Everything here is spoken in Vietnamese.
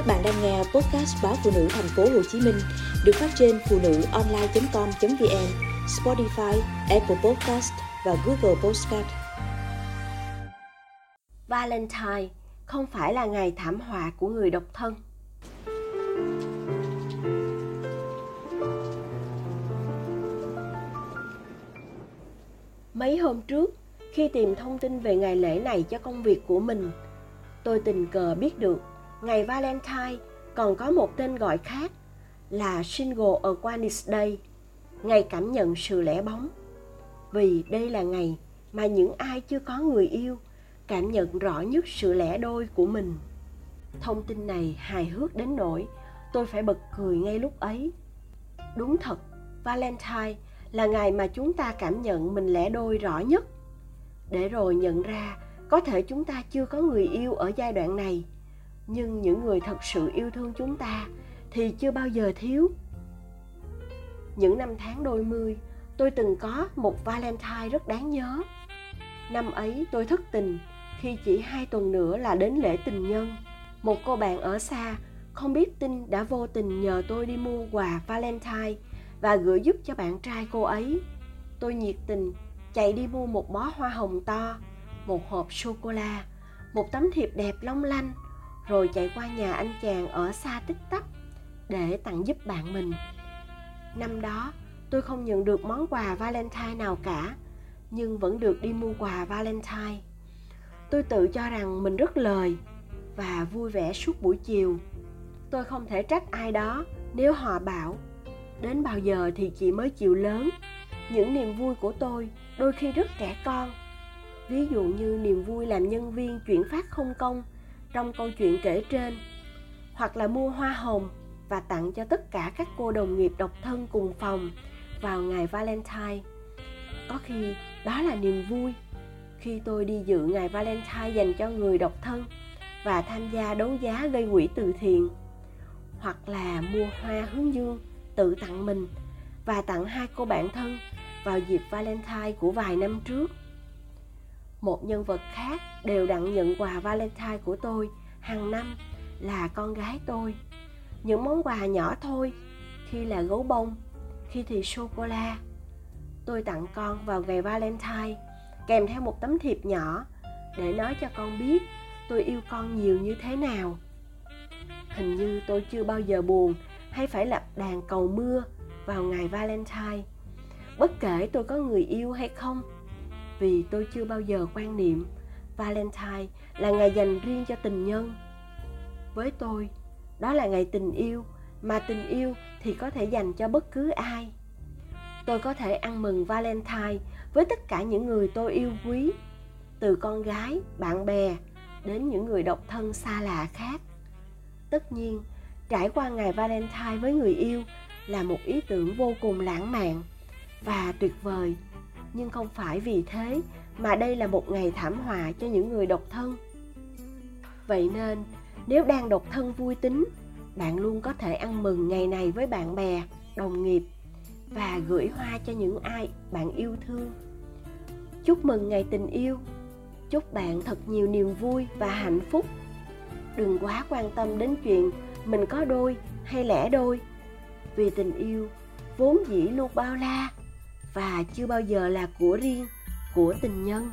Các bạn đang nghe podcast báo phụ nữ thành phố Hồ Chí Minh được phát trên phụ nữ online.com.vn, Spotify, Apple Podcast và Google Podcast. Valentine không phải là ngày thảm họa của người độc thân. Mấy hôm trước, khi tìm thông tin về ngày lễ này cho công việc của mình, tôi tình cờ biết được ngày Valentine còn có một tên gọi khác là Single Awareness Day, ngày cảm nhận sự lẻ bóng. Vì đây là ngày mà những ai chưa có người yêu cảm nhận rõ nhất sự lẻ đôi của mình. Thông tin này hài hước đến nỗi tôi phải bật cười ngay lúc ấy. Đúng thật, Valentine là ngày mà chúng ta cảm nhận mình lẻ đôi rõ nhất. Để rồi nhận ra có thể chúng ta chưa có người yêu ở giai đoạn này nhưng những người thật sự yêu thương chúng ta thì chưa bao giờ thiếu. Những năm tháng đôi mươi, tôi từng có một valentine rất đáng nhớ. Năm ấy tôi thất tình khi chỉ hai tuần nữa là đến lễ tình nhân. Một cô bạn ở xa không biết tin đã vô tình nhờ tôi đi mua quà valentine và gửi giúp cho bạn trai cô ấy. Tôi nhiệt tình chạy đi mua một bó hoa hồng to, một hộp sô cô la, một tấm thiệp đẹp long lanh rồi chạy qua nhà anh chàng ở xa tích tắc để tặng giúp bạn mình. Năm đó, tôi không nhận được món quà valentine nào cả, nhưng vẫn được đi mua quà valentine. Tôi tự cho rằng mình rất lời và vui vẻ suốt buổi chiều. Tôi không thể trách ai đó nếu họ bảo, đến bao giờ thì chị mới chịu lớn? Những niềm vui của tôi đôi khi rất trẻ con. Ví dụ như niềm vui làm nhân viên chuyển phát không công trong câu chuyện kể trên, hoặc là mua hoa hồng và tặng cho tất cả các cô đồng nghiệp độc thân cùng phòng vào ngày Valentine. Có khi đó là niềm vui khi tôi đi dự ngày Valentine dành cho người độc thân và tham gia đấu giá gây quỹ từ thiện, hoặc là mua hoa hướng dương tự tặng mình và tặng hai cô bạn thân vào dịp Valentine của vài năm trước một nhân vật khác đều đặn nhận quà valentine của tôi. Hàng năm là con gái tôi. Những món quà nhỏ thôi, khi là gấu bông, khi thì sô cô la tôi tặng con vào ngày valentine, kèm theo một tấm thiệp nhỏ để nói cho con biết tôi yêu con nhiều như thế nào. Hình như tôi chưa bao giờ buồn hay phải lập đàn cầu mưa vào ngày valentine. Bất kể tôi có người yêu hay không vì tôi chưa bao giờ quan niệm Valentine là ngày dành riêng cho tình nhân. Với tôi, đó là ngày tình yêu mà tình yêu thì có thể dành cho bất cứ ai. Tôi có thể ăn mừng Valentine với tất cả những người tôi yêu quý, từ con gái, bạn bè đến những người độc thân xa lạ khác. Tất nhiên, trải qua ngày Valentine với người yêu là một ý tưởng vô cùng lãng mạn và tuyệt vời nhưng không phải vì thế mà đây là một ngày thảm họa cho những người độc thân. Vậy nên, nếu đang độc thân vui tính, bạn luôn có thể ăn mừng ngày này với bạn bè, đồng nghiệp và gửi hoa cho những ai bạn yêu thương. Chúc mừng ngày tình yêu. Chúc bạn thật nhiều niềm vui và hạnh phúc. Đừng quá quan tâm đến chuyện mình có đôi hay lẻ đôi. Vì tình yêu vốn dĩ luôn bao la và chưa bao giờ là của riêng của tình nhân.